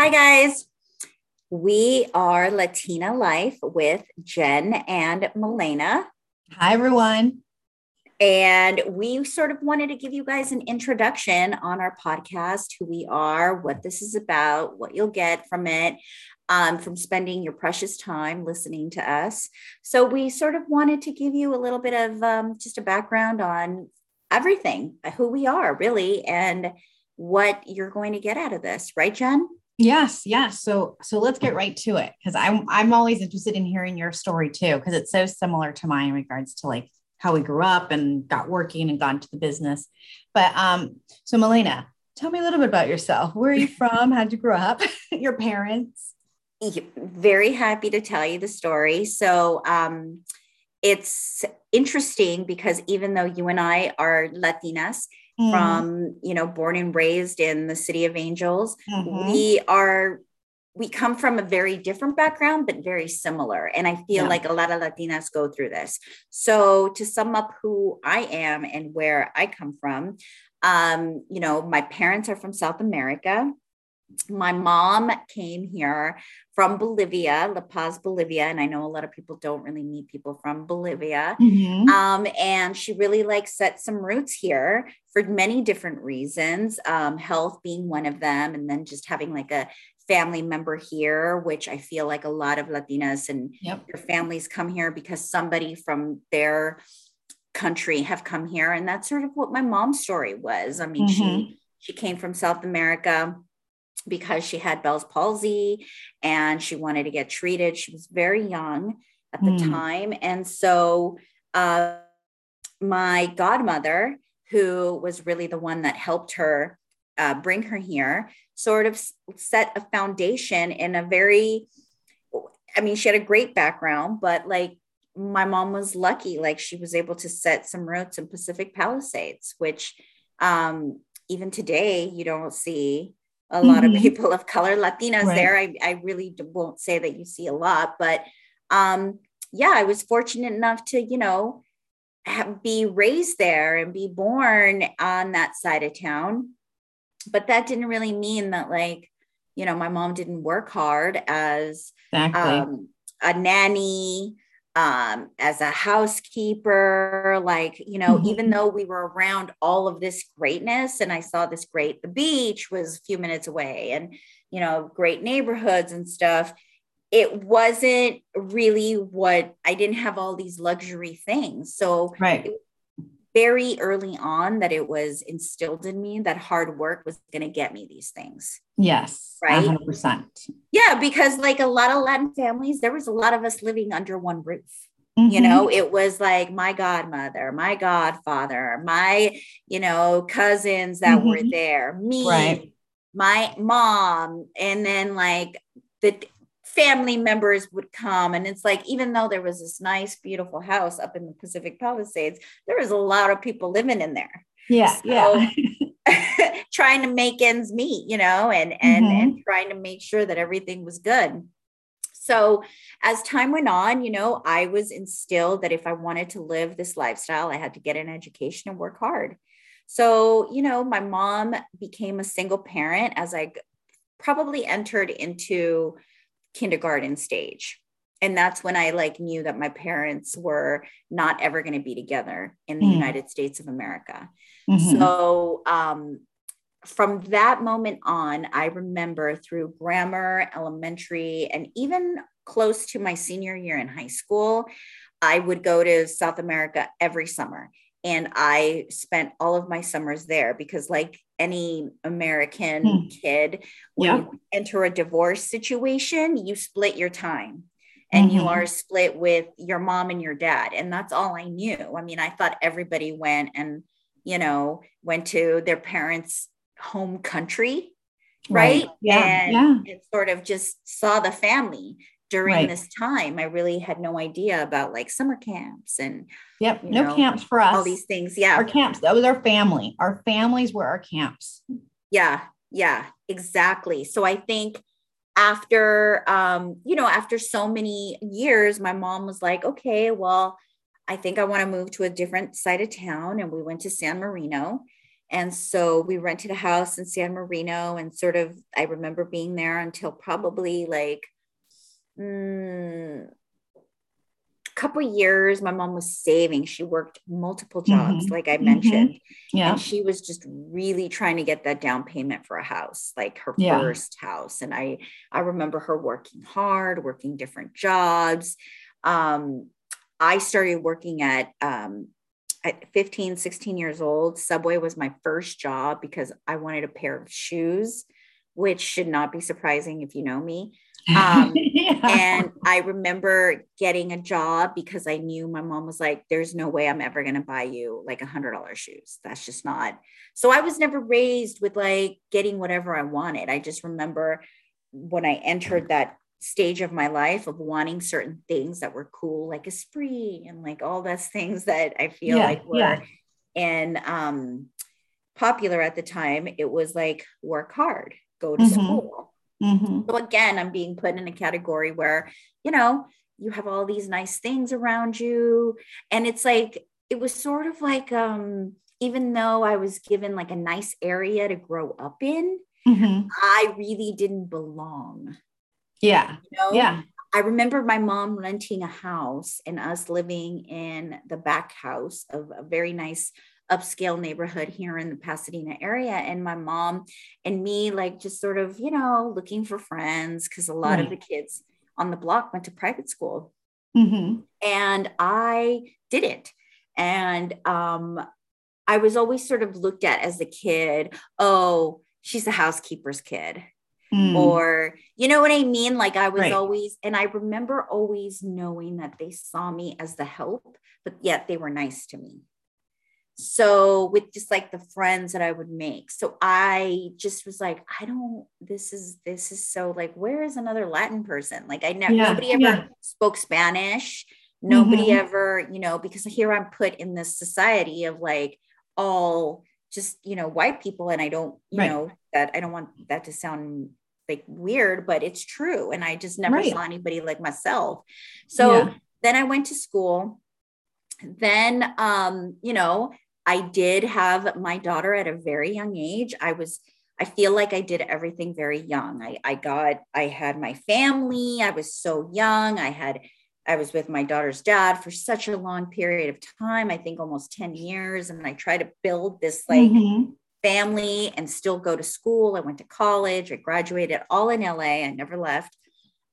Hi, guys. We are Latina Life with Jen and Milena. Hi, everyone. And we sort of wanted to give you guys an introduction on our podcast, who we are, what this is about, what you'll get from it, um, from spending your precious time listening to us. So we sort of wanted to give you a little bit of um, just a background on everything, who we are, really, and what you're going to get out of this, right, Jen? Yes, yes. So so let's get right to it because I'm I'm always interested in hearing your story too because it's so similar to mine in regards to like how we grew up and got working and got into the business. But um, so Milena, tell me a little bit about yourself. Where are you from? How'd you grow up? your parents? Very happy to tell you the story. So um, it's interesting because even though you and I are Latinas, mm. from you know born and raised in the city of angels mm-hmm. we are we come from a very different background but very similar and i feel yeah. like a lot of latinas go through this so to sum up who i am and where i come from um, you know my parents are from south america my mom came here from Bolivia, La Paz, Bolivia. And I know a lot of people don't really meet people from Bolivia. Mm-hmm. Um, and she really like set some roots here for many different reasons, um, health being one of them. And then just having like a family member here, which I feel like a lot of Latinas and yep. your families come here because somebody from their country have come here. And that's sort of what my mom's story was. I mean, mm-hmm. she she came from South America because she had Bell's palsy and she wanted to get treated. She was very young at the mm. time. And so uh, my godmother, who was really the one that helped her uh, bring her here, sort of set a foundation in a very, I mean, she had a great background, but like my mom was lucky, like she was able to set some roots in Pacific Palisades, which um, even today you don't see a lot mm-hmm. of people of color latinas right. there I, I really won't say that you see a lot but um yeah i was fortunate enough to you know have, be raised there and be born on that side of town but that didn't really mean that like you know my mom didn't work hard as exactly. um, a nanny um, as a housekeeper, like, you know, mm-hmm. even though we were around all of this greatness and I saw this great, the beach was a few minutes away and, you know, great neighborhoods and stuff, it wasn't really what I didn't have all these luxury things. So right. it very early on that it was instilled in me that hard work was going to get me these things. Yes. Right. 100%. Yeah. Because, like a lot of Latin families, there was a lot of us living under one roof. Mm-hmm. You know, it was like my godmother, my godfather, my, you know, cousins that mm-hmm. were there, me, right. my mom, and then like the family members would come. And it's like even though there was this nice beautiful house up in the pacific palisades there was a lot of people living in there. Yeah so, yeah. trying to make ends meet you know and and mm-hmm. and trying to make sure that everything was good. So as time went on you know i was instilled that if i wanted to live this lifestyle i had to get an education and work hard. So you know my mom became a single parent as i probably entered into kindergarten stage and that's when i like knew that my parents were not ever going to be together in the mm. united states of america mm-hmm. so um, from that moment on i remember through grammar elementary and even close to my senior year in high school i would go to south america every summer and I spent all of my summers there because, like any American hmm. kid, when yeah. you enter a divorce situation, you split your time and mm-hmm. you are split with your mom and your dad. And that's all I knew. I mean, I thought everybody went and, you know, went to their parents' home country. Right. right? Yeah. And yeah. sort of just saw the family during right. this time i really had no idea about like summer camps and yep no know, camps for us all these things yeah. Our camps that was our family. Our families were our camps. Yeah yeah exactly. So i think after um you know after so many years my mom was like okay well i think i want to move to a different side of town and we went to san marino. And so we rented a house in San Marino and sort of, I remember being there until probably like mm, a couple years. My mom was saving. She worked multiple jobs, mm-hmm. like I mentioned. Mm-hmm. Yeah. And she was just really trying to get that down payment for a house, like her yeah. first house. And I, I remember her working hard, working different jobs. Um, I started working at um, at 15, 16 years old, Subway was my first job because I wanted a pair of shoes, which should not be surprising if you know me. Um, yeah. And I remember getting a job because I knew my mom was like, there's no way I'm ever going to buy you like a hundred dollar shoes. That's just not. So I was never raised with like getting whatever I wanted. I just remember when I entered that stage of my life of wanting certain things that were cool, like Esprit and like all those things that I feel yeah, like were yeah. and um, popular at the time. It was like work hard, go to mm-hmm. school. Mm-hmm. So again, I'm being put in a category where, you know, you have all these nice things around you. And it's like, it was sort of like, um, even though I was given like a nice area to grow up in, mm-hmm. I really didn't belong. Yeah. You know? Yeah. I remember my mom renting a house and us living in the back house of a very nice upscale neighborhood here in the Pasadena area. And my mom and me, like, just sort of, you know, looking for friends because a lot right. of the kids on the block went to private school. Mm-hmm. And I didn't. And um, I was always sort of looked at as the kid, oh, she's a housekeeper's kid. Mm. Or, you know what I mean? Like I was right. always, and I remember always knowing that they saw me as the help, but yet they were nice to me. So, with just like the friends that I would make. So, I just was like, I don't, this is, this is so like, where is another Latin person? Like, I never, yeah. nobody ever yeah. spoke Spanish. Nobody mm-hmm. ever, you know, because here I'm put in this society of like all just, you know, white people. And I don't, you right. know, that I don't want that to sound like weird, but it's true. And I just never right. saw anybody like myself. So yeah. then I went to school. Then, um, you know, I did have my daughter at a very young age. I was, I feel like I did everything very young. I, I got, I had my family. I was so young. I had, I was with my daughter's dad for such a long period of time. I think almost 10 years. And I tried to build this like mm-hmm family and still go to school. I went to college, I graduated all in LA. I never left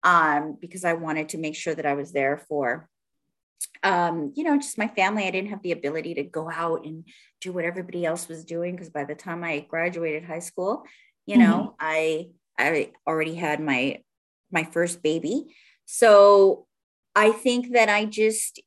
um, because I wanted to make sure that I was there for, um, you know, just my family. I didn't have the ability to go out and do what everybody else was doing because by the time I graduated high school, you know, mm-hmm. I I already had my my first baby. So I think that I just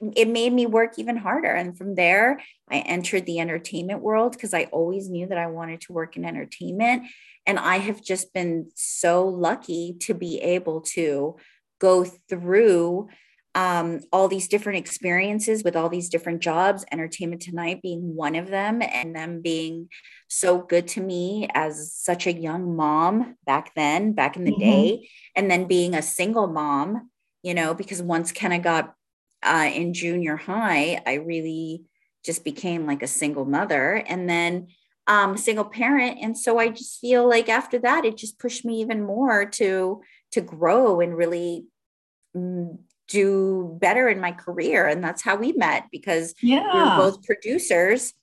it made me work even harder. And from there, I entered the entertainment world because I always knew that I wanted to work in entertainment. And I have just been so lucky to be able to go through um, all these different experiences with all these different jobs, Entertainment Tonight being one of them, and them being so good to me as such a young mom back then, back in the mm-hmm. day, and then being a single mom, you know, because once Kenna got uh, in junior high, I really just became like a single mother and then um, single parent. And so I just feel like after that, it just pushed me even more to to grow and really mm, do better in my career. And that's how we met because yeah. we were both producers,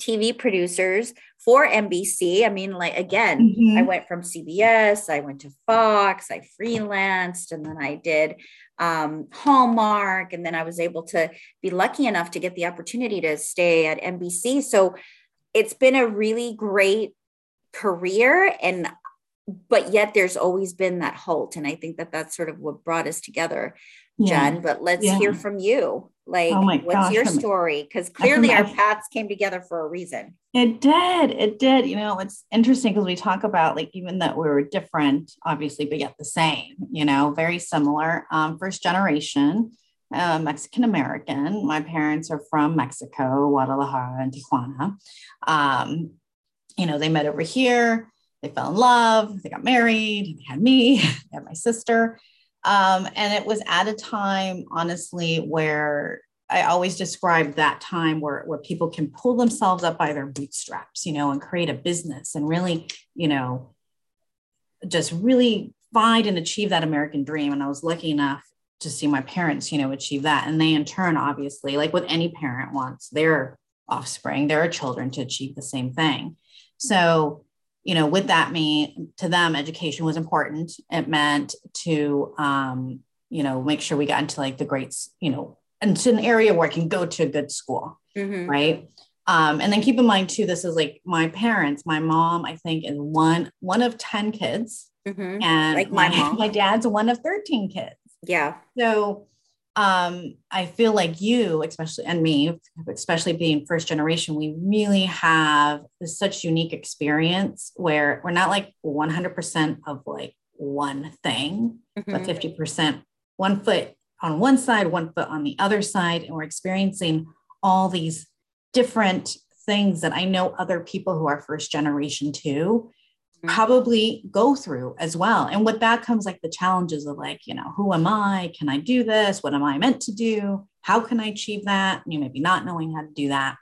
TV producers for NBC. I mean, like again, mm-hmm. I went from CBS, I went to Fox, I freelanced, and then I did um, Hallmark. And then I was able to be lucky enough to get the opportunity to stay at NBC. So it's been a really great career. And but yet there's always been that halt. And I think that that's sort of what brought us together, yeah. Jen. But let's yeah. hear from you. Like, oh what's gosh, your story? Because clearly our paths came together for a reason. It did. It did. You know, it's interesting because we talk about like even that we were different, obviously, but yet the same, you know, very similar. Um, first generation. Uh, Mexican American. My parents are from Mexico, Guadalajara, and Tijuana. Um, you know, they met over here. They fell in love. They got married. They had me. They had my sister. Um, and it was at a time, honestly, where I always describe that time where, where people can pull themselves up by their bootstraps, you know, and create a business and really, you know, just really find and achieve that American dream. And I was lucky enough to see my parents, you know, achieve that. And they in turn, obviously, like with any parent wants their offspring, their children to achieve the same thing. So, you know, with that mean to them, education was important. It meant to um, you know, make sure we got into like the greats, you know, into an area where I can go to a good school. Mm-hmm. Right. Um, and then keep in mind too, this is like my parents, my mom, I think is one, one of 10 kids. Mm-hmm. And like my, my mom, my dad's one of 13 kids. Yeah. So um, I feel like you, especially and me, especially being first generation, we really have this such unique experience where we're not like 100% of like one thing, mm-hmm. but 50% one foot on one side, one foot on the other side, and we're experiencing all these different things that I know other people who are first generation too. Probably go through as well. And with that comes like the challenges of like, you know, who am I? Can I do this? What am I meant to do? How can I achieve that? You maybe not knowing how to do that.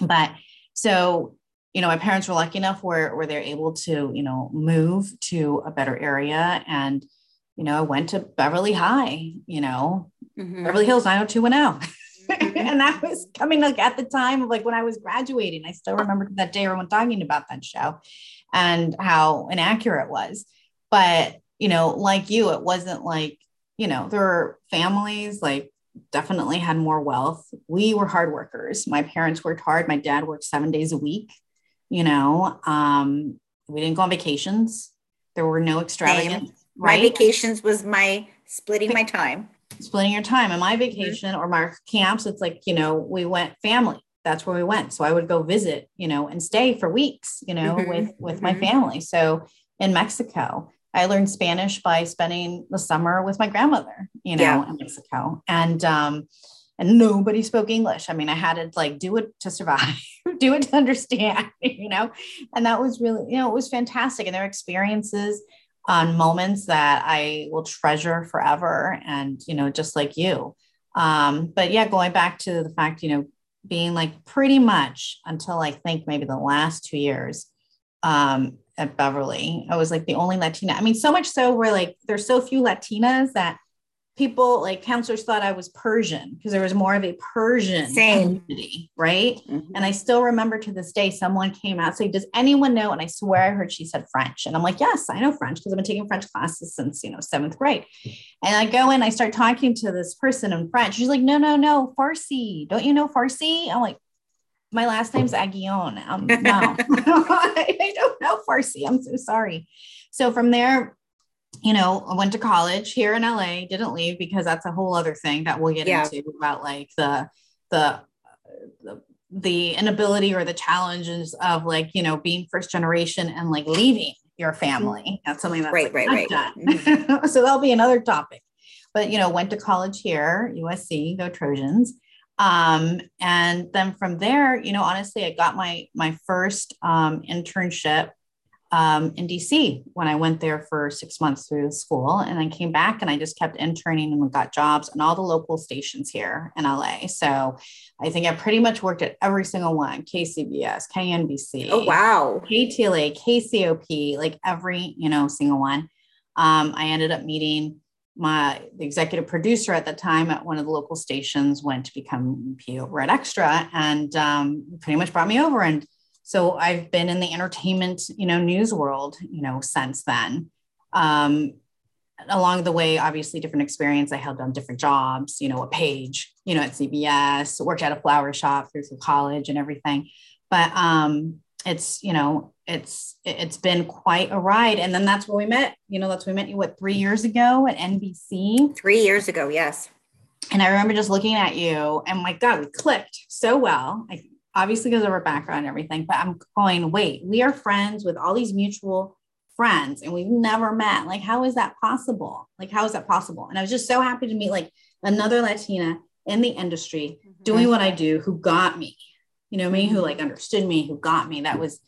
But so, you know, my parents were lucky enough where, where they're able to, you know, move to a better area and you know, I went to Beverly High, you know, mm-hmm. Beverly Hills 90210. Mm-hmm. and that was coming like at the time of like when I was graduating. I still remember that day everyone talking about that show and how inaccurate it was. But, you know, like you, it wasn't like, you know, there were families like definitely had more wealth. We were hard workers. My parents worked hard. My dad worked seven days a week. You know, um, we didn't go on vacations. There were no extravagant right? My vacations was my splitting my time. Splitting your time. And my mm-hmm. vacation mm-hmm. or my camps, it's like, you know, we went family. That's where we went. So I would go visit, you know, and stay for weeks, you know, mm-hmm. with with mm-hmm. my family. So in Mexico, I learned Spanish by spending the summer with my grandmother, you know, yeah. in Mexico. And um, and nobody spoke English. I mean, I had to like do it to survive, do it to understand, you know, and that was really, you know, it was fantastic. And their experiences on moments that I will treasure forever. And, you know, just like you. Um, but yeah, going back to the fact, you know, being like pretty much until I think maybe the last two years um, at Beverly, I was like the only Latina. I mean, so much so where like there's so few Latinas that people like counselors thought I was Persian because there was more of a Persian Same. community, right? Mm-hmm. And I still remember to this day, someone came out saying, "Does anyone know?" And I swear I heard she said French, and I'm like, "Yes, I know French because I've been taking French classes since you know seventh grade." And I go in, I start talking to this person in French. She's like, "No, no, no, Farsi. Don't you know Farsi?" I'm like. My last name's Aguillon. Um, no, I don't know Farsi. I'm so sorry. So from there, you know, I went to college here in LA, didn't leave because that's a whole other thing that we'll get yeah. into about like the, the, the, the inability or the challenges of like, you know, being first generation and like leaving your family. Mm-hmm. That's something that's right, like, right, right. Mm-hmm. so that'll be another topic. But, you know, went to college here, USC, go Trojans. Um, and then from there, you know, honestly, I got my my first um, internship um, in DC when I went there for six months through school. And I came back and I just kept interning and got jobs on all the local stations here in LA. So I think I pretty much worked at every single one KCBS, KNBC. Oh, wow. KTLA, KCOP, like every, you know, single one. Um, I ended up meeting my the executive producer at the time at one of the local stations went to become P over at Extra and um, pretty much brought me over and so I've been in the entertainment, you know, news world, you know, since then. Um, along the way, obviously different experience. I held on different jobs, you know, a page, you know, at CBS, worked at a flower shop through, through college and everything. But um, it's, you know, it's it's been quite a ride. And then that's where we met. You know, that's where we met you what three years ago at NBC. Three years ago, yes. And I remember just looking at you and my God, we clicked so well. I obviously because of our background and everything, but I'm going, wait, we are friends with all these mutual friends and we've never met. Like, how is that possible? Like, how is that possible? And I was just so happy to meet like another Latina in the industry mm-hmm. doing what I do who got me, you know, me who like understood me, who got me. That was,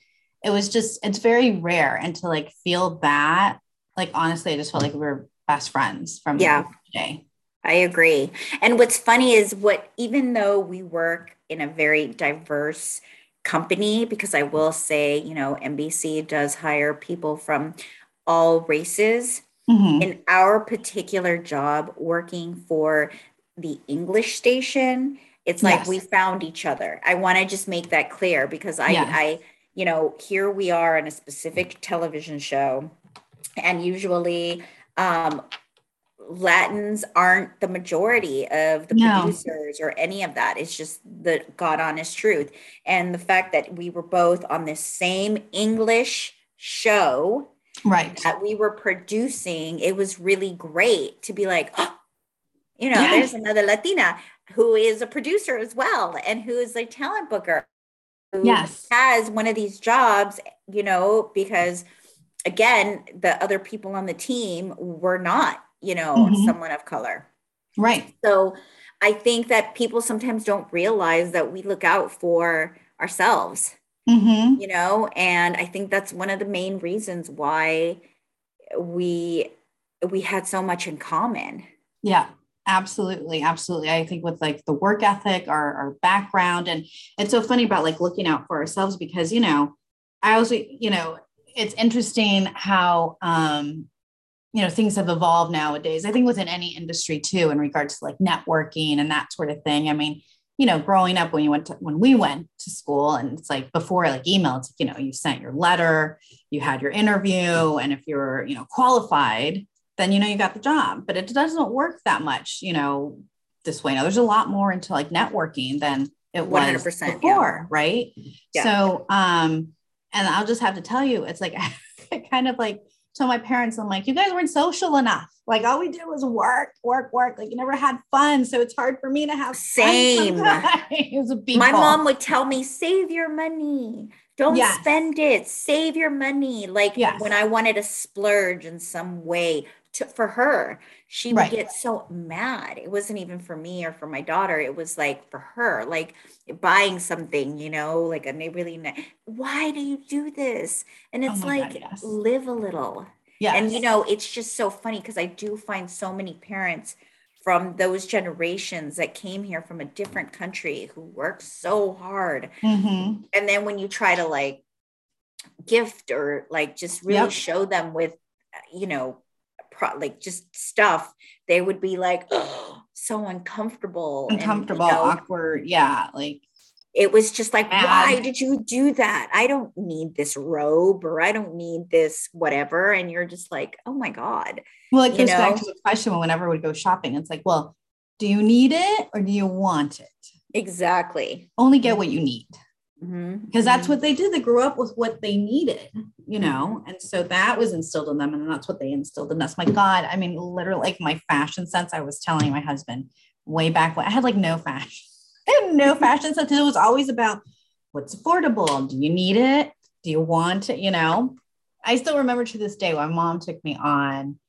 it was just, it's very rare. And to like feel that, like, honestly, I just felt like we were best friends from yeah. day. I agree. And what's funny is what, even though we work in a very diverse company, because I will say, you know, NBC does hire people from all races. Mm-hmm. In our particular job, working for the English station, it's like yes. we found each other. I want to just make that clear because I, yeah. I, you know, here we are on a specific television show, and usually um, Latins aren't the majority of the no. producers or any of that. It's just the God honest truth. And the fact that we were both on this same English show right that we were producing, it was really great to be like, oh, you know, there's another Latina who is a producer as well and who is a talent booker. yes. Has one of these jobs, you know, because again, the other people on the team were not you know, mm-hmm. someone of color. Right. So I think that people sometimes don't realize that we look out for ourselves, mm-hmm. you know, and I think that's one of the main reasons why we we had so much in common. Yeah absolutely absolutely i think with like the work ethic our, our background and it's so funny about like looking out for ourselves because you know i also you know it's interesting how um you know things have evolved nowadays i think within any industry too in regards to like networking and that sort of thing i mean you know growing up when you went to when we went to school and it's like before like email it's like you know you sent your letter you had your interview and if you're you know qualified then you know you got the job but it doesn't work that much you know this way now there's a lot more into like networking than it was before yeah. right yeah. so um and i'll just have to tell you it's like I kind of like tell my parents, I'm like, you guys weren't social enough. Like all we did was work, work, work. Like you never had fun. So it's hard for me to have same. my mom would tell me, save your money. Don't yes. spend it. Save your money. Like yes. when I wanted to splurge in some way to, for her, she would right. get so mad. It wasn't even for me or for my daughter. It was like for her, like buying something, you know, like a really why do you do this? And oh it's oh like God, yes. live a little. Yeah. And you know, it's just so funny because I do find so many parents from those generations that came here from a different country who work so hard. Mm-hmm. And then when you try to like gift or like just really yep. show them with, you know, pro- like just stuff, they would be like, oh, so uncomfortable, uncomfortable, and, you know, awkward. Yeah, like it was just like, Mad. why did you do that? I don't need this robe or I don't need this whatever. And you're just like, oh my God. Well, it goes back to the question whenever we go shopping, it's like, well, do you need it or do you want it? Exactly. Only get mm-hmm. what you need. Mm-hmm. Because that's mm-hmm. what they did. They grew up with what they needed, you know, and so that was instilled in them, and that's what they instilled in us. My God, I mean, literally, like my fashion sense. I was telling my husband way back when I had like no fashion, I had no fashion sense. It was always about what's affordable. Do you need it? Do you want it? You know, I still remember to this day. My mom took me on,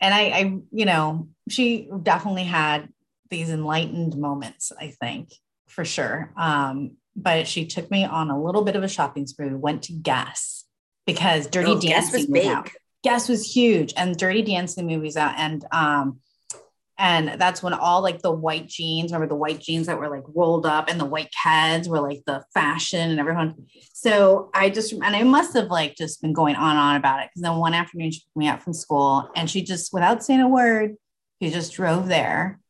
and I, I, you know, she definitely had these enlightened moments. I think for sure. Um, but she took me on a little bit of a shopping spree. We went to Guess because Dirty oh, Dancing was, was out. Guess was huge, and Dirty Dancing movies out, and um, and that's when all like the white jeans, remember the white jeans that were like rolled up, and the white Keds were like the fashion, and everyone. So I just and I must have like just been going on and on about it because then one afternoon she took me out from school, and she just without saying a word, she just drove there,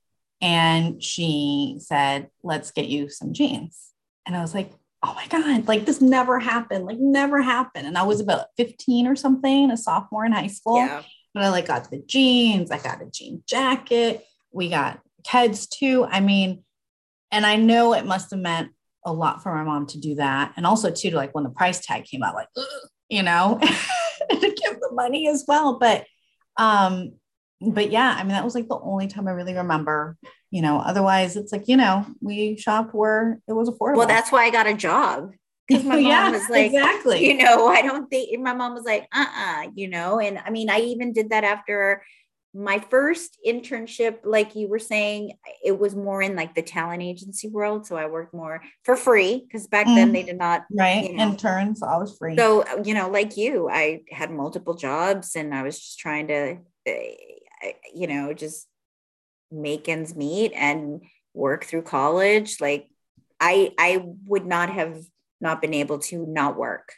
and she said, "Let's get you some jeans." And I was like, oh my God, like this never happened, like never happened. And I was about 15 or something, a sophomore in high school. Yeah. But I like got the jeans, I got a jean jacket, we got Keds too. I mean, and I know it must have meant a lot for my mom to do that. And also too, to like when the price tag came out, like, you know, to give the money as well. But um, but yeah, I mean, that was like the only time I really remember, you know, otherwise it's like, you know, we shopped where it was affordable. Well, that's why I got a job. Because my mom yeah, was like, exactly, you know, I don't think my mom was like, uh uh-uh, uh you know, and I mean, I even did that after my first internship, like you were saying, it was more in like the talent agency world. So I worked more for free because back mm, then they did not, right? You know, Interns, was free. So, you know, like you, I had multiple jobs and I was just trying to, eh, you know, just make ends meet and work through college. Like I I would not have not been able to not work.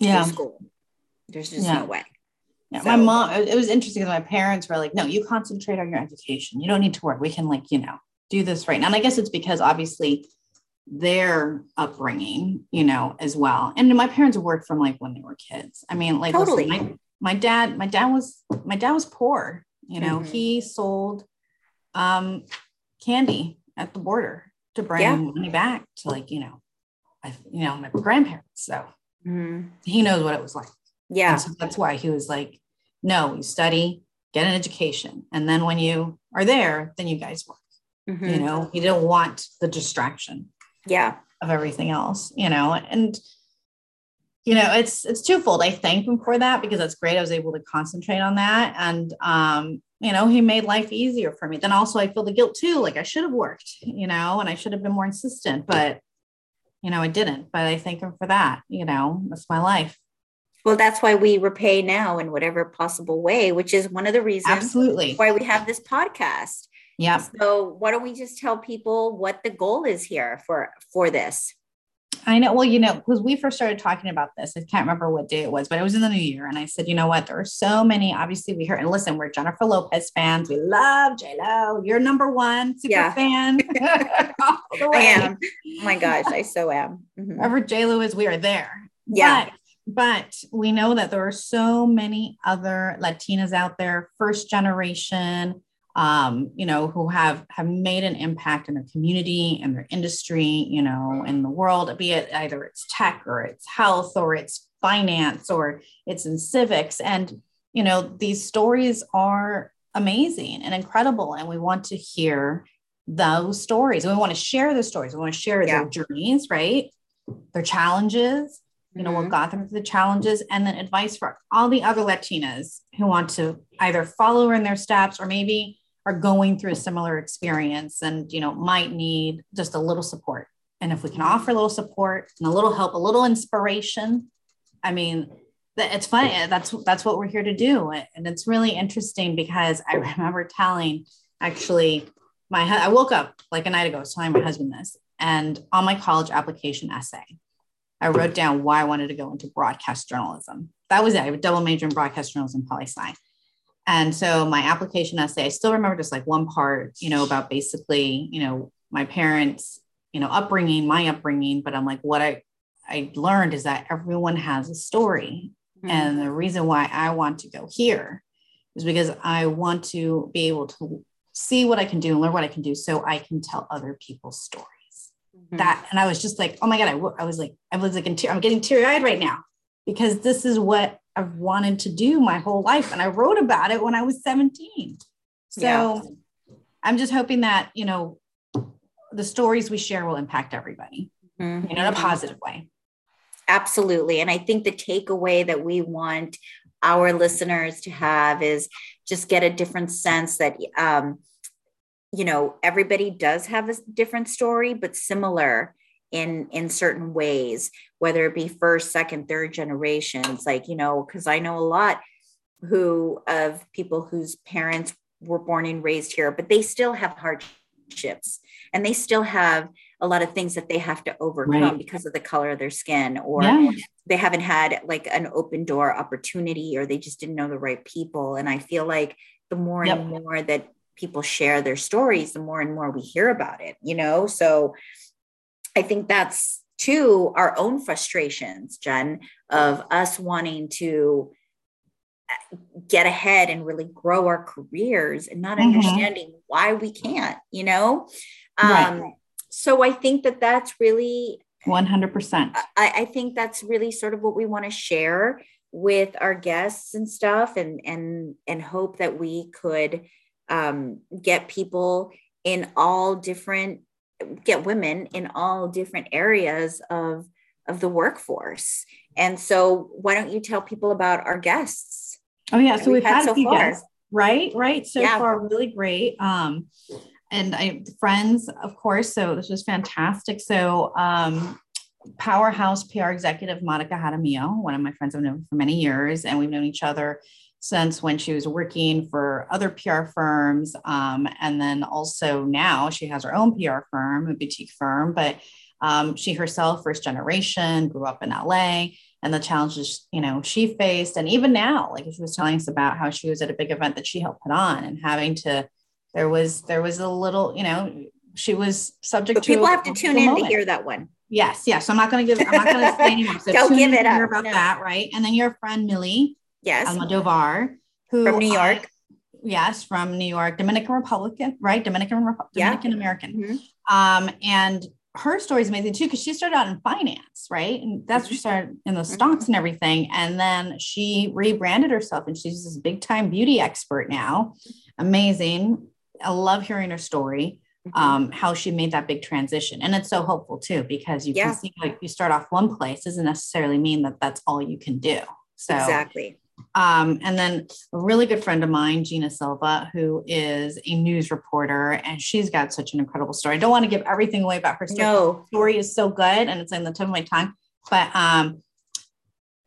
Yeah. School. There's just Yeah. no way. Yeah, So- my mom, it was interesting because my parents were like, no, you concentrate on your education. You don't need to work. We can, like, you know, do this right now. And I guess it's because obviously their upbringing, you know, as well. And my parents worked from like when they were kids. I mean, like, listen, Totally. my, my dad, my dad was, my dad was poor. You know, Mhm. he sold um, candy at the border to bring Yeah. money back to like, you know, I, you know, my grandparents. So Mhm. he knows what it was like. Yeah. So that's why he was like, no, you study, get an education. And then when you are there, then you guys work. Mhm. You know, he didn't want the distraction Yeah. of everything else, you know, and you know, it's it's twofold. I thank him for that because that's great. I was able to concentrate on that. And um, you know, he made life easier for me. Then also I feel the guilt too. Like I should have worked, you know, and I should have been more insistent, but you know, I didn't. But I thank him for that. You know, that's my life. Well, that's why we repay now in whatever possible way, which is one of the reasons Absolutely. why we have this podcast. Yeah. So why don't we just tell people what the goal is here for for this? I know. Well, you know, because we first started talking about this, I can't remember what day it was, but it was in the new year. And I said, you know what? There are so many. Obviously, we heard and listen, we're Jennifer Lopez fans. We love J Lo. You're number one super Yeah. fan. I am. Oh my gosh, I so am. Mhm. Wherever J Lo is, we are there. Yeah. But, but we know that there are so many other Latinas out there, first generation, um, you know, who have have made an impact in their community and their industry, you know, in the world, be it either it's tech or it's health or it's finance or it's in civics. And, you know, these stories are amazing and incredible. And we want to hear those stories. We want to share those stories. We want to share Yeah. their journeys, right? Their challenges, you know, what got them through the challenges, and then advice for all the other Latinas who want to either follow in their steps or maybe are going through a similar experience and, you know, might need just a little support. And if we can offer a little support and a little help, a little inspiration, I mean, it's funny. Uh, that's that's what we're here to do, and it's really interesting because I remember telling actually my I woke up like a night ago, telling my husband this, and on my college application essay, I wrote down why I wanted to go into broadcast journalism. That was it. I a double major in broadcast journalism, poli sci. And so my application essay, I still remember just like one part, you know, about basically, you know, my parents, you know, upbringing, my upbringing. But I'm like, what I I learned is that everyone has a story, Mhm. and the reason why I want to go here is because I want to be able to see what I can do and learn what I can do so I can tell other people's stories. Mhm. That, and I was just like, oh my God, I, w- I was like, I was like, in te- I'm getting teary eyed right now because this is what I've wanted to do my whole life. And I wrote about it when I was 17. So Yeah. I'm just hoping that, you know, the stories we share will impact everybody, Mhm. you know, in a positive way. Absolutely. And I think the takeaway that we want our listeners to have is just get a different sense that, um, you know, everybody does have a different story, but similar in in certain ways, whether it be first, second, third generations. Like, you know, because I know a lot who of people whose parents were born and raised here, but they still have hardships and they still have a lot of things that they have to overcome Right. because of the color of their skin or yeah. they haven't had like an open door opportunity or they just didn't know the right people and i feel like the more and more that people share their stories the more and more we hear about it you know so i think that's too our own frustrations jen of us wanting to uh, get ahead and really grow our careers and not Mhm. understanding why we can't you know Right. um so i think that that's really 100%. I, I think that's really sort of what we want to share with our guests and stuff and and and hope that we could um, get people in all different get women in all different areas of of the workforce and so why don't you tell people about our guests Oh yeah, so we've we've had had, so far. guests, right? Right. So Yeah. far, really great. Um, and I friends, of course. So this was fantastic. So um, powerhouse PR executive Monica Hadamio, one of my friends I've known for many years, and we've known each other since when she was working for other PR firms. Um, and then also now she has her own PR firm, a boutique firm, but um, she herself, first generation, grew up in LA and the challenges, you know, she faced. And even now, like she was telling us about how she was at a big event that she helped put on and having to, there was, there was a little, you know, she was subject but to people have to tune in moment. to hear that one. Yes, yes. So I'm not going to give. I'm not going to say anymore. So Don't give it up. About no. that, right? And then your friend Millie, yes, Almodovar, who from New York. Uh, yes, from New York, Dominican Republican, right? Dominican Dominican yeah. American. Mm-hmm. Um, and her story is amazing too because she started out in finance, right? And that's mm-hmm. she started in the mm-hmm. stocks and everything. And then she rebranded herself and she's this big time beauty expert now. Amazing. I love hearing her story. Mm-hmm. um, how she made that big transition. And it's so hopeful too, because you yeah. can see like you start off one place doesn't necessarily mean that that's all you can do. So exactly. Um, and then a really good friend of mine, Gina Silva, who is a news reporter, and she's got such an incredible story. I don't want to give everything away about her story. No. story is so good and it's in the tip of my tongue. But um,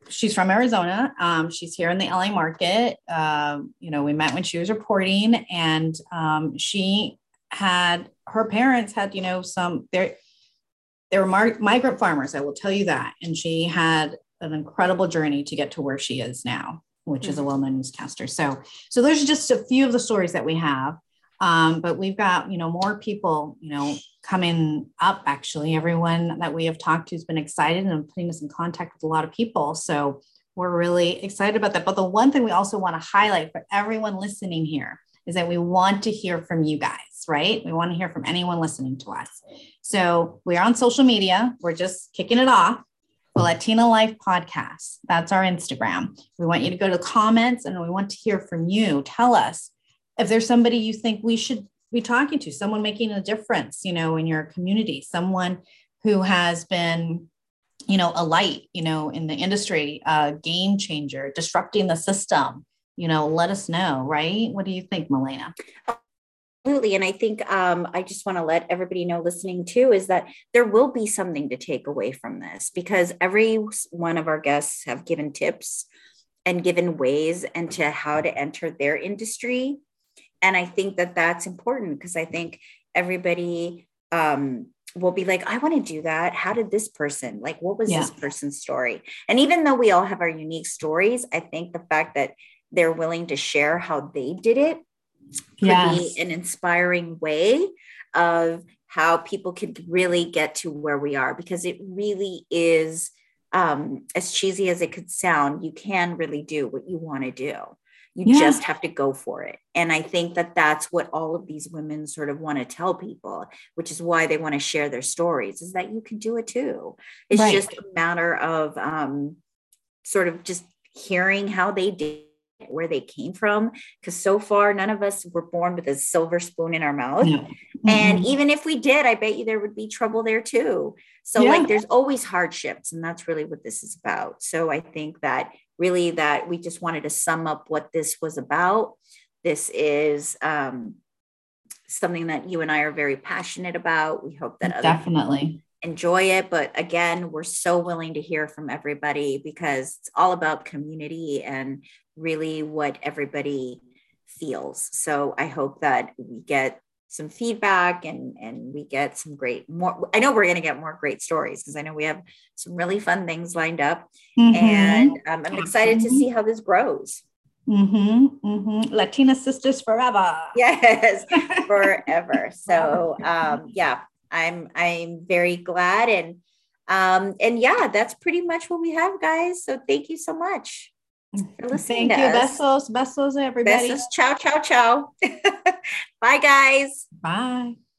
she's from Arizona. Um, she's here in the LA market. Um, you know, we met when she was reporting, and um, she had her parents had you know some they they were mar- migrant farmers i will tell you that and she had an incredible journey to get to where she is now which mm-hmm. is a mm-hmm. well-known newscaster so so there's just a few of the stories that we have um, but we've got you know more people you know coming up actually everyone that we have talked to has been excited and putting us in contact with a lot of people so we're really excited about that but the one thing we also want to highlight for everyone listening here is that we want to hear from you guys, right? We want to hear from anyone listening to us. So we're on social media. We're just kicking it off. The Latina Life Podcast. That's our Instagram. We want you to go to the comments and we want to hear from you. Tell us if there's somebody you think we should be talking to, someone making a difference, you know, in your community, someone who has been you know a light you know in the industry a game changer disrupting the system you know, let us know, right? What do you think, Milena? Absolutely. And I think um, I just want to let everybody know listening too is that there will be something to take away from this because every one of our guests have given tips and given ways into how to enter their industry. And I think that that's important because I think everybody um, will be like, I want to do that. How did this person, like, what was yeah. this person's story? And even though we all have our unique stories, I think the fact that they're willing to share how they did it could yes. be an inspiring way of how people could really get to where we are because it really is um, as cheesy as it could sound you can really do what you want to do you yeah. just have to go for it and i think that that's what all of these women sort of want to tell people which is why they want to share their stories is that you can do it too it's right. just a matter of um, sort of just hearing how they did where they came from because so far none of us were born with a silver spoon in our mouth mm-hmm. and even if we did i bet you there would be trouble there too so yeah. like there's always hardships and that's really what this is about so i think that really that we just wanted to sum up what this was about this is um, something that you and i are very passionate about we hope that definitely enjoy it. But again, we're so willing to hear from everybody because it's all about community and really what everybody feels. So I hope that we get some feedback and and we get some great more i know we're going to get more great stories because i know we have some really fun things lined up mm-hmm. and um, i'm excited to see how this grows mm-hmm. Mm-hmm. latina sisters forever yes forever so um, yeah i'm i'm very glad and um and yeah that's pretty much what we have guys so thank you so much Thank you. Us. Besos. Besos, everybody. Besos. Ciao, ciao, ciao. Bye, guys. Bye.